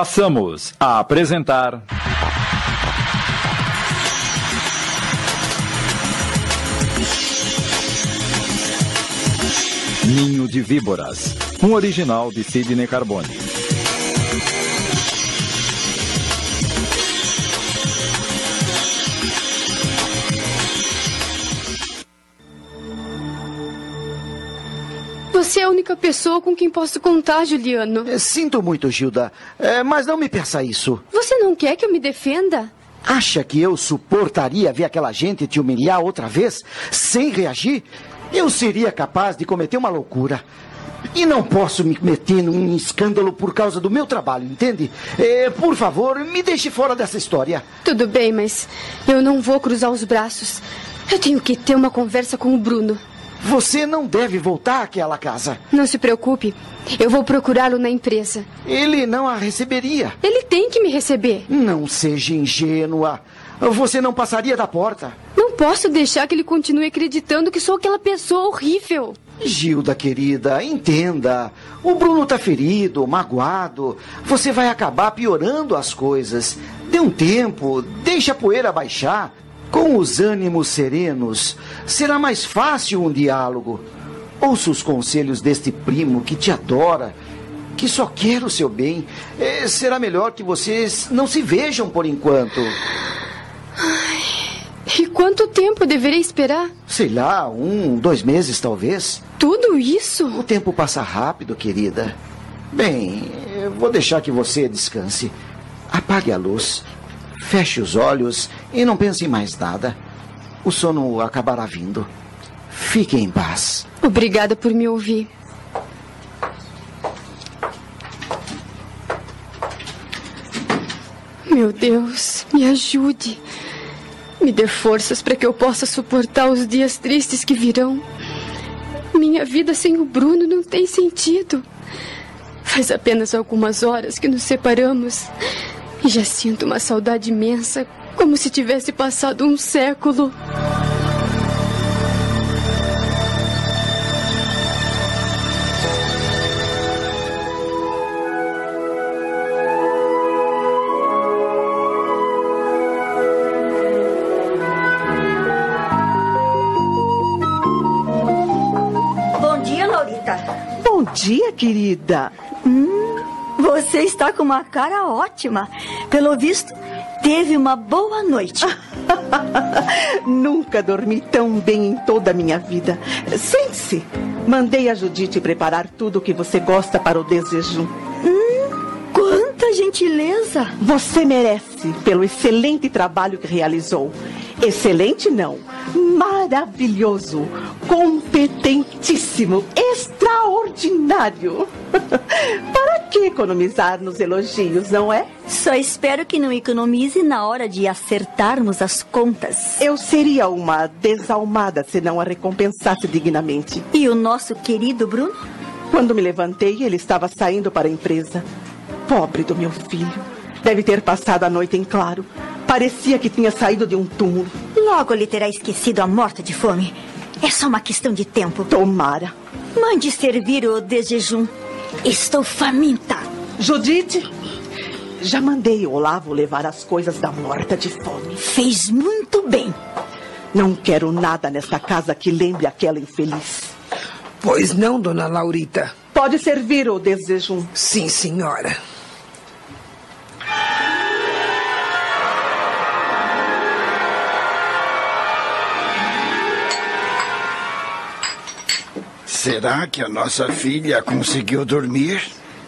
Passamos a apresentar. Ninho de Víboras, um original de Sidney Carbone. Você é a única pessoa com quem posso contar, Juliano. É, sinto muito, Gilda, é, mas não me peça isso. Você não quer que eu me defenda? Acha que eu suportaria ver aquela gente te humilhar outra vez, sem reagir? Eu seria capaz de cometer uma loucura. E não posso me meter num escândalo por causa do meu trabalho, entende? É, por favor, me deixe fora dessa história. Tudo bem, mas eu não vou cruzar os braços. Eu tenho que ter uma conversa com o Bruno. Você não deve voltar àquela casa. Não se preocupe. Eu vou procurá-lo na empresa. Ele não a receberia. Ele tem que me receber. Não seja ingênua. Você não passaria da porta. Não posso deixar que ele continue acreditando que sou aquela pessoa horrível. Gilda, querida, entenda. O Bruno tá ferido, magoado. Você vai acabar piorando as coisas. Dê um tempo, deixe a poeira baixar. Com os ânimos serenos, será mais fácil um diálogo. Ouça os conselhos deste primo que te adora, que só quer o seu bem. É, será melhor que vocês não se vejam por enquanto. Ai, e quanto tempo deverei esperar? Sei lá, um, dois meses talvez. Tudo isso? O tempo passa rápido, querida. Bem, vou deixar que você descanse. Apague a luz. Feche os olhos e não pense em mais nada. O sono acabará vindo. Fique em paz. Obrigada por me ouvir. Meu Deus, me ajude. Me dê forças para que eu possa suportar os dias tristes que virão. Minha vida sem o Bruno não tem sentido. Faz apenas algumas horas que nos separamos. E já sinto uma saudade imensa, como se tivesse passado um século. Bom dia, Laurita. Bom dia, querida. Hum, você está com uma cara ótima. Pelo visto, teve uma boa noite. Nunca dormi tão bem em toda a minha vida. Sente-se. Mandei a Judite preparar tudo o que você gosta para o desjejum. Hum, quanta gentileza! Você merece pelo excelente trabalho que realizou. Excelente não, maravilhoso, competentíssimo, extraordinário. Para que economizar nos elogios, não é? Só espero que não economize na hora de acertarmos as contas. Eu seria uma desalmada se não a recompensasse dignamente. E o nosso querido Bruno? Quando me levantei, ele estava saindo para a empresa. Pobre do meu filho. Deve ter passado a noite em claro. Parecia que tinha saído de um túmulo. Logo ele terá esquecido a morta de fome. É só uma questão de tempo. Tomara. Mande servir o desjejum. Estou faminta. Judite, já mandei o Olavo levar as coisas da morta de fome. Fez muito bem. Não quero nada nesta casa que lembre aquela infeliz. Pois não, dona Laurita. Pode servir o desjejum. Sim, senhora. Será que a nossa filha conseguiu dormir?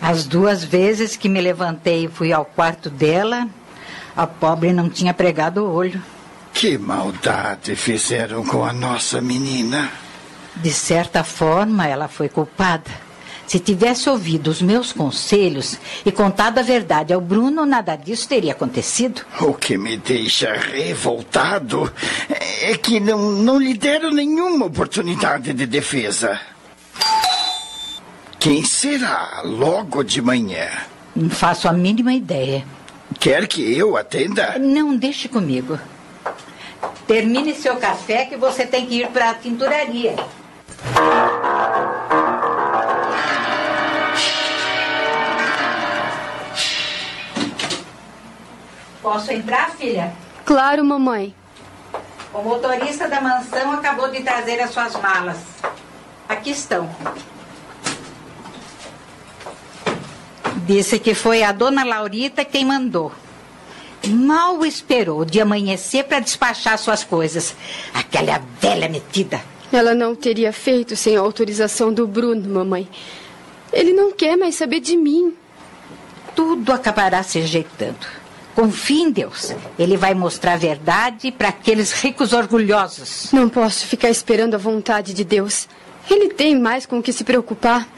As duas vezes que me levantei e fui ao quarto dela, a pobre não tinha pregado o olho. Que maldade fizeram com a nossa menina? De certa forma, ela foi culpada. Se tivesse ouvido os meus conselhos e contado a verdade ao Bruno, nada disso teria acontecido. O que me deixa revoltado é que não, não lhe deram nenhuma oportunidade de defesa. Quem será logo de manhã? Não faço a mínima ideia. Quer que eu atenda? Não, deixe comigo. Termine seu café que você tem que ir para a tinturaria. Posso entrar, filha? Claro, mamãe. O motorista da mansão acabou de trazer as suas malas. Aqui estão. Disse que foi a dona Laurita quem mandou. Mal esperou de amanhecer para despachar suas coisas. Aquela velha metida. Ela não teria feito sem a autorização do Bruno, mamãe. Ele não quer mais saber de mim. Tudo acabará se ajeitando. Confie em Deus. Ele vai mostrar a verdade para aqueles ricos orgulhosos. Não posso ficar esperando a vontade de Deus. Ele tem mais com o que se preocupar.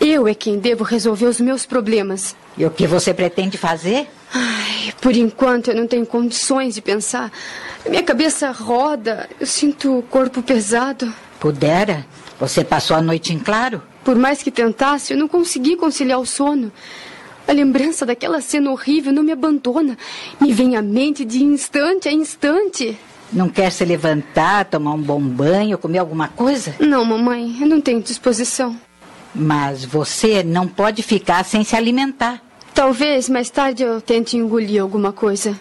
Eu é quem devo resolver os meus problemas. E o que você pretende fazer? Ai, por enquanto eu não tenho condições de pensar. Minha cabeça roda, eu sinto o corpo pesado. Pudera? Você passou a noite em claro? Por mais que tentasse, eu não consegui conciliar o sono. A lembrança daquela cena horrível não me abandona. Me vem à mente de instante a instante. Não quer se levantar, tomar um bom banho, comer alguma coisa? Não, mamãe, eu não tenho disposição. Mas você não pode ficar sem se alimentar. Talvez mais tarde eu tente engolir alguma coisa.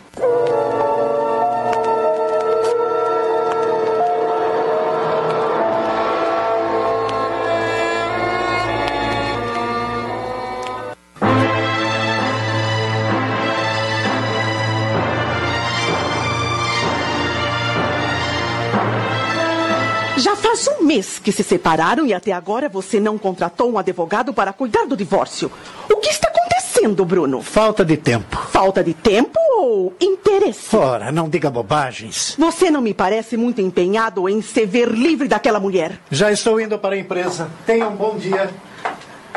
Mês que se separaram e até agora você não contratou um advogado para cuidar do divórcio. O que está acontecendo, Bruno? Falta de tempo. Falta de tempo ou interesse? Fora, não diga bobagens. Você não me parece muito empenhado em se ver livre daquela mulher. Já estou indo para a empresa. Tenha um bom dia.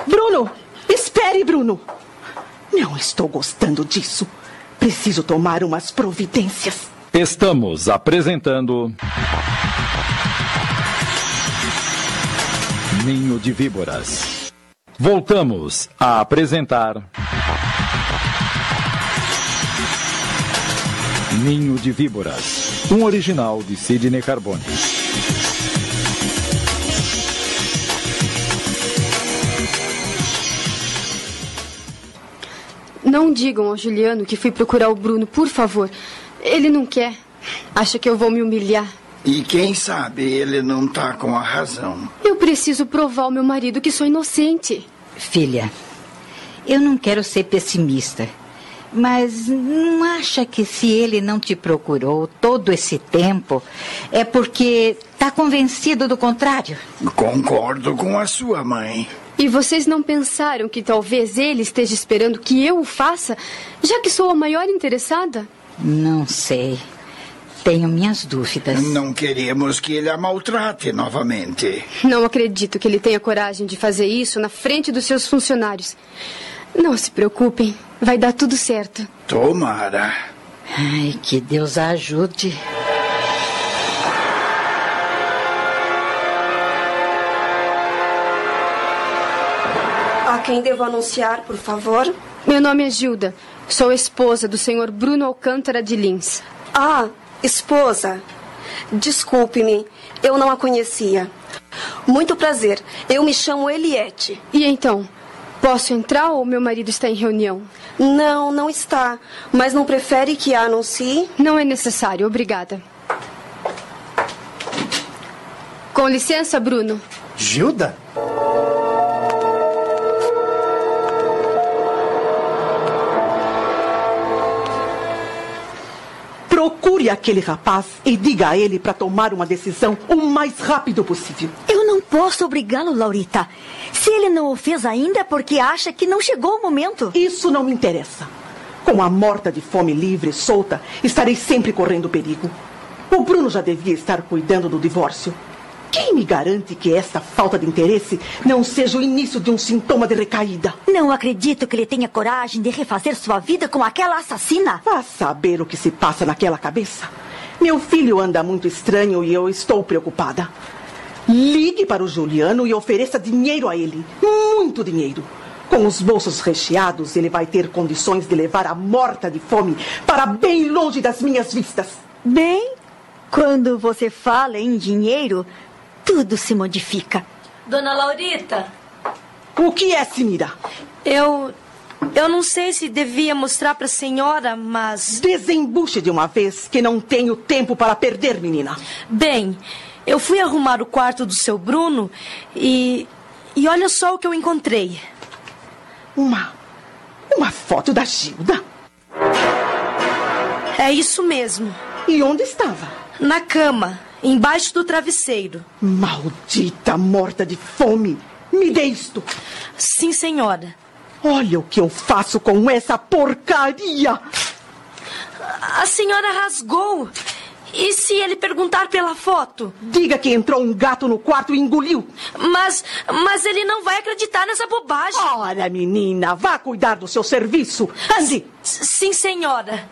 Bruno! Espere, Bruno! Não estou gostando disso. Preciso tomar umas providências. Estamos apresentando. Ninho de Víboras. Voltamos a apresentar. Ninho de Víboras. Um original de Sidney Carbone. Não digam ao Juliano que fui procurar o Bruno, por favor. Ele não quer. Acha que eu vou me humilhar. E quem sabe ele não tá com a razão. Eu preciso provar ao meu marido que sou inocente. Filha, eu não quero ser pessimista, mas não acha que se ele não te procurou todo esse tempo é porque está convencido do contrário? Concordo com a sua mãe. E vocês não pensaram que talvez ele esteja esperando que eu o faça, já que sou a maior interessada? Não sei. Tenho minhas dúvidas. Não queremos que ele a maltrate novamente. Não acredito que ele tenha coragem de fazer isso na frente dos seus funcionários. Não se preocupem, vai dar tudo certo. Tomara. Ai, que Deus a ajude. A quem devo anunciar, por favor? Meu nome é Gilda. Sou esposa do senhor Bruno Alcântara de Lins. Ah, esposa. Desculpe-me, eu não a conhecia. Muito prazer, eu me chamo Eliette. E então? Posso entrar ou meu marido está em reunião? Não, não está. Mas não prefere que a anuncie? Não é necessário, obrigada. Com licença, Bruno. Gilda? Procure aquele rapaz e diga a ele para tomar uma decisão o mais rápido possível. Eu não posso obrigá-lo, Laurita. Se ele não o fez ainda é porque acha que não chegou o momento. Isso não me interessa. Com a morta de fome livre e solta, estarei sempre correndo perigo. O Bruno já devia estar cuidando do divórcio. Quem me garante que esta falta de interesse não seja o início de um sintoma de recaída? Não acredito que ele tenha coragem de refazer sua vida com aquela assassina. Vá saber o que se passa naquela cabeça. Meu filho anda muito estranho e eu estou preocupada. Ligue para o Juliano e ofereça dinheiro a ele. Muito dinheiro. Com os bolsos recheados, ele vai ter condições de levar a morta de fome para bem longe das minhas vistas. Bem, quando você fala em dinheiro, tudo se modifica. Dona Laurita, O que é, Simira? eu Eu não sei se devia mostrar para a senhora, mas. Desembuche de uma vez, que não tenho tempo para perder, menina. Bem, eu fui arrumar o quarto do seu Bruno e. E olha só o que eu encontrei. Uma. Uma foto da Gilda? É isso mesmo. E onde estava? Na cama, embaixo do travesseiro. Maldita morta de fome! Me dê isto! Sim, senhora. Olha o que eu faço com essa porcaria! A senhora rasgou. E se ele perguntar pela foto? Diga que entrou um gato no quarto e engoliu. Mas, mas ele não vai acreditar nessa bobagem. Ora, menina, vá cuidar do seu serviço. Ande. Sim, senhora.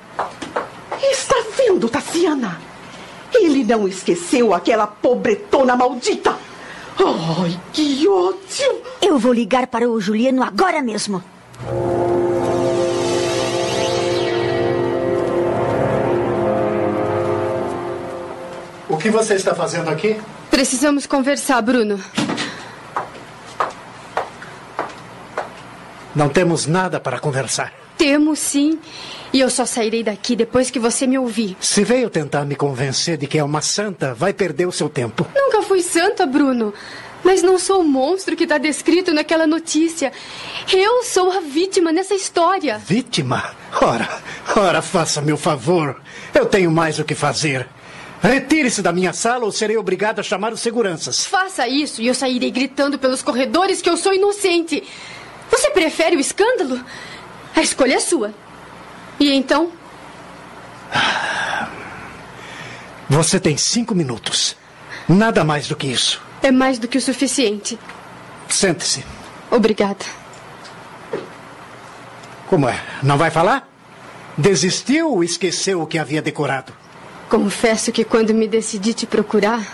Está vendo, Tassiana? Ele não esqueceu aquela pobretona maldita. Ai, que ódio! Eu vou ligar para o Juliano agora mesmo. O que você está fazendo aqui? Precisamos conversar, Bruno. Não temos nada para conversar. Temos sim. E eu só sairei daqui depois que você me ouvir. Se veio tentar me convencer de que é uma santa, vai perder o seu tempo. Nunca fui santa, Bruno. Mas não sou o monstro que está descrito naquela notícia. Eu sou a vítima nessa história. Vítima? Ora, ora, faça meu favor. Eu tenho mais o que fazer. Retire-se da minha sala ou serei obrigado a chamar os seguranças. Faça isso e eu sairei gritando pelos corredores que eu sou inocente. Você prefere o escândalo? A escolha é sua. E então? Você tem cinco minutos. Nada mais do que isso. É mais do que o suficiente. Sente-se. Obrigada. Como é? Não vai falar? Desistiu ou esqueceu o que havia decorado? Confesso que quando me decidi te procurar,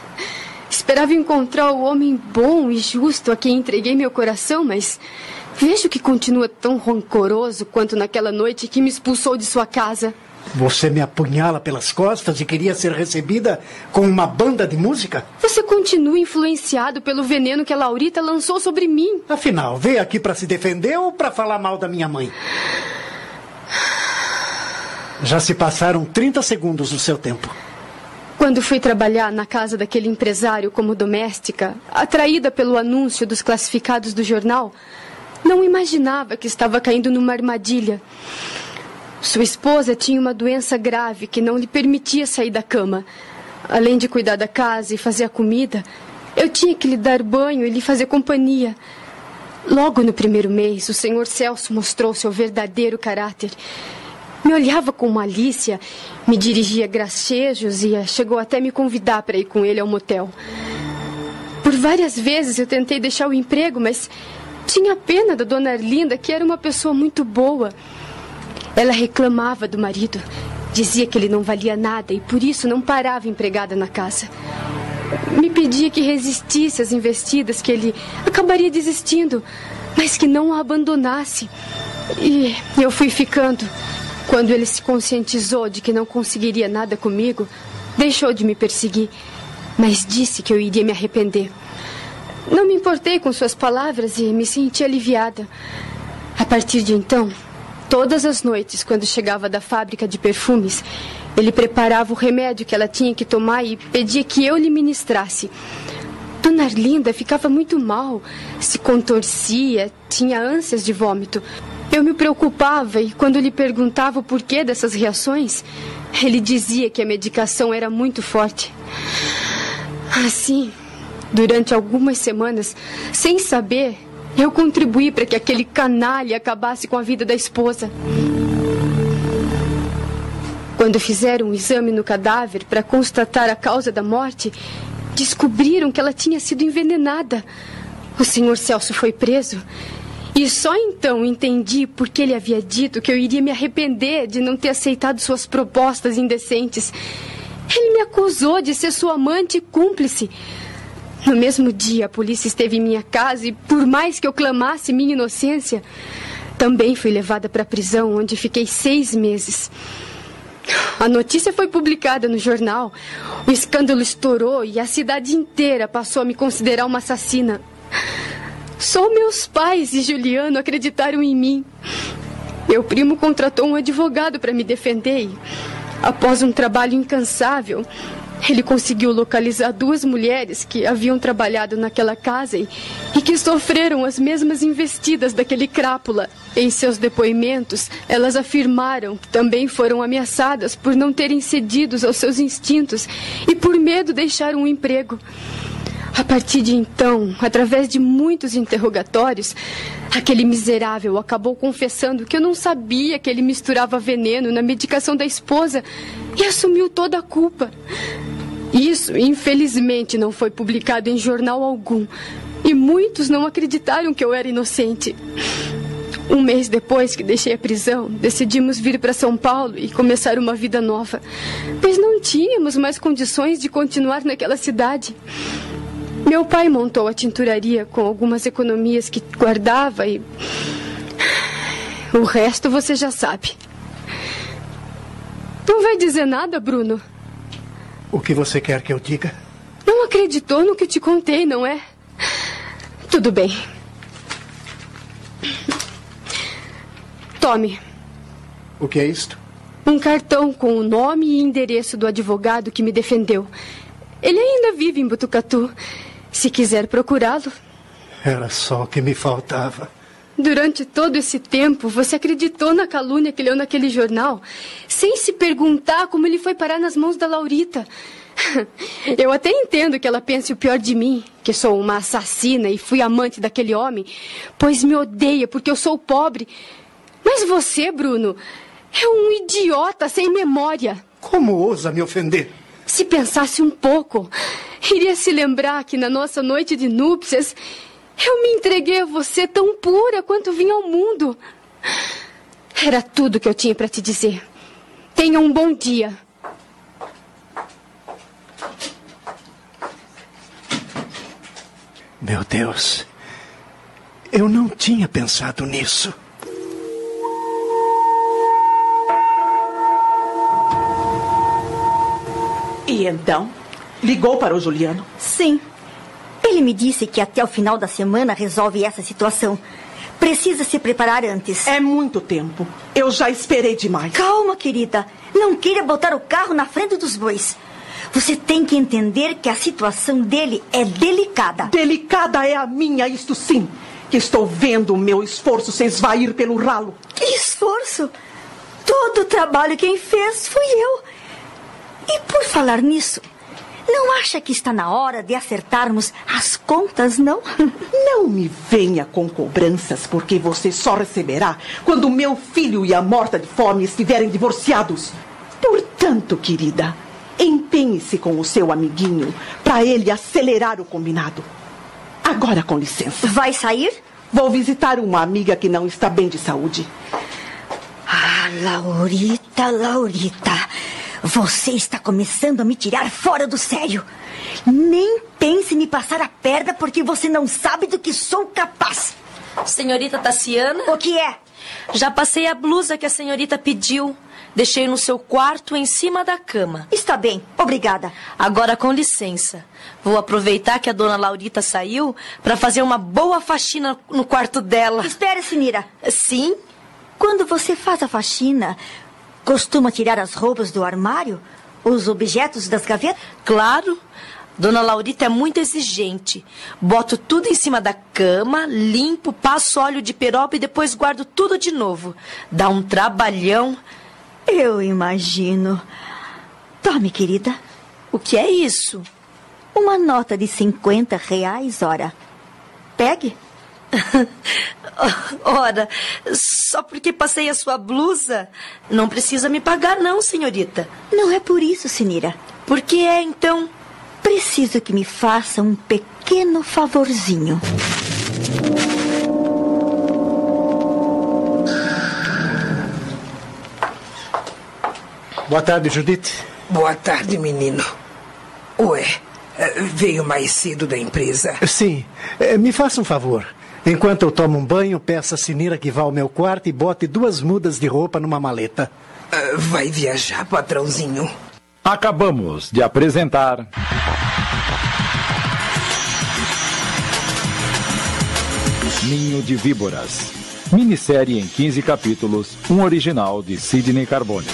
esperava encontrar o homem bom e justo a quem entreguei meu coração, mas vejo que continua tão rancoroso quanto naquela noite que me expulsou de sua casa. Você me apunhala pelas costas e queria ser recebida com uma banda de música? Você continua influenciado pelo veneno que a Laurita lançou sobre mim. Afinal, veio aqui para se defender ou para falar mal da minha mãe? Já se passaram 30 segundos do seu tempo. Quando fui trabalhar na casa daquele empresário como doméstica, atraída pelo anúncio dos classificados do jornal, não imaginava que estava caindo numa armadilha. Sua esposa tinha uma doença grave que não lhe permitia sair da cama. Além de cuidar da casa e fazer a comida, eu tinha que lhe dar banho e lhe fazer companhia. Logo no primeiro mês, o senhor Celso mostrou seu verdadeiro caráter. Me olhava com malícia, me dirigia gracejos e chegou até me convidar para ir com ele ao motel. Por várias vezes eu tentei deixar o emprego, mas tinha pena da dona Arlinda, que era uma pessoa muito boa. Ela reclamava do marido, dizia que ele não valia nada e por isso não parava empregada na casa. Me pedia que resistisse às investidas, que ele acabaria desistindo, mas que não a abandonasse. E eu fui ficando. Quando ele se conscientizou de que não conseguiria nada comigo, deixou de me perseguir, mas disse que eu iria me arrepender. Não me importei com suas palavras e me senti aliviada. A partir de então, todas as noites, quando chegava da fábrica de perfumes, ele preparava o remédio que ela tinha que tomar e pedia que eu lhe ministrasse. Dona Arlinda ficava muito mal, se contorcia, tinha ânsias de vômito. Eu me preocupava e quando lhe perguntava o porquê dessas reações, ele dizia que a medicação era muito forte. Assim, durante algumas semanas, sem saber, eu contribuí para que aquele canalha acabasse com a vida da esposa. Quando fizeram um exame no cadáver para constatar a causa da morte, descobriram que ela tinha sido envenenada. O senhor Celso foi preso. E só então entendi por que ele havia dito que eu iria me arrepender de não ter aceitado suas propostas indecentes. Ele me acusou de ser sua amante e cúmplice. No mesmo dia, a polícia esteve em minha casa e, por mais que eu clamasse minha inocência, também fui levada para a prisão, onde fiquei seis meses. A notícia foi publicada no jornal. O escândalo estourou e a cidade inteira passou a me considerar uma assassina. Só meus pais e Juliano acreditaram em mim. Meu primo contratou um advogado para me defender e, após um trabalho incansável, ele conseguiu localizar duas mulheres que haviam trabalhado naquela casa e, que sofreram as mesmas investidas daquele crápula. Em seus depoimentos, elas afirmaram que também foram ameaçadas por não terem cedido aos seus instintos e por medo deixaram um emprego. A partir de então, através de muitos interrogatórios, aquele miserável acabou confessando que eu não sabia que ele misturava veneno na medicação da esposa e assumiu toda a culpa. Isso, infelizmente, não foi publicado em jornal algum. E muitos não acreditaram que eu era inocente. Um mês depois que deixei a prisão, decidimos vir para São Paulo e começar uma vida nova. Pois não tínhamos mais condições de continuar naquela cidade. Meu pai montou a tinturaria com algumas economias que guardava e. O resto você já sabe. Não vai dizer nada, Bruno? O que você quer que eu diga? Não acreditou no que te contei, não é? Tudo bem. Tome. O que é isto? Um cartão com o nome e endereço do advogado que me defendeu. Ele ainda vive em Butucatu. Se quiser procurá-lo. Era só o que me faltava. Durante todo esse tempo, você acreditou na calúnia que leu naquele jornal, sem se perguntar como ele foi parar nas mãos da Laurita. Eu até entendo que ela pense o pior de mim, que sou uma assassina e fui amante daquele homem, pois me odeia porque eu sou pobre. Mas você, Bruno, é um idiota sem memória. Como ousa me ofender? Se pensasse um pouco, iria se lembrar que na nossa noite de núpcias eu me entreguei a você tão pura quanto vim ao mundo. Era tudo que eu tinha para te dizer. Tenha um bom dia. Meu Deus, eu não tinha pensado nisso. E então? Ligou para o Juliano? Sim. Ele me disse que até o final da semana resolve essa situação. Precisa se preparar antes. É muito tempo. Eu já esperei demais. Calma, querida. Não queira botar o carro na frente dos bois. Você tem que entender que a situação dele é delicada. Delicada é a minha, isto sim. Que estou vendo o meu esforço se esvair pelo ralo. Que esforço? Todo o trabalho quem fez fui eu. E por falar nisso, não acha que está na hora de acertarmos as contas, não? Não me venha com cobranças, porque você só receberá quando meu filho e a morta de fome estiverem divorciados. Portanto, querida, empenhe-se com o seu amiguinho para ele acelerar o combinado. Agora, com licença. Vai sair? Vou visitar uma amiga que não está bem de saúde. Ah, Laurita, Laurita. Você está começando a me tirar fora do sério. Nem pense em me passar a perna porque você não sabe do que sou capaz. Senhorita Tassiana? O que é? Já passei a blusa que a senhorita pediu. Deixei no seu quarto em cima da cama. Está bem, obrigada. Agora com licença. Vou aproveitar que a dona Laurita saiu para fazer uma boa faxina no quarto dela. Espere, Sinira. Sim? Quando você faz a faxina, Costuma tirar as roupas do armário? Os objetos das gavetas? Claro. Dona Laurita é muito exigente. Boto tudo em cima da cama, limpo, passo óleo de peroba e depois guardo tudo de novo. Dá um trabalhão. Eu imagino. Tome, querida. O que é isso? Uma nota de 50 reais, ora. Pegue. Ora, só porque passei a sua blusa, não precisa me pagar, não, senhorita. Não é por isso, Sinira. Por que é, então? Preciso que me faça um pequeno favorzinho. Boa tarde, Judite. Boa tarde, menino. Ué, veio mais cedo da empresa? Sim. Me faça um favor. Enquanto eu tomo um banho, peço a Sinira que vá ao meu quarto e bote duas mudas de roupa numa maleta. Uh, vai viajar, patrãozinho? Acabamos de apresentar. Ninho de Víboras. Minissérie em 15 capítulos, um original de Sidney Carbone.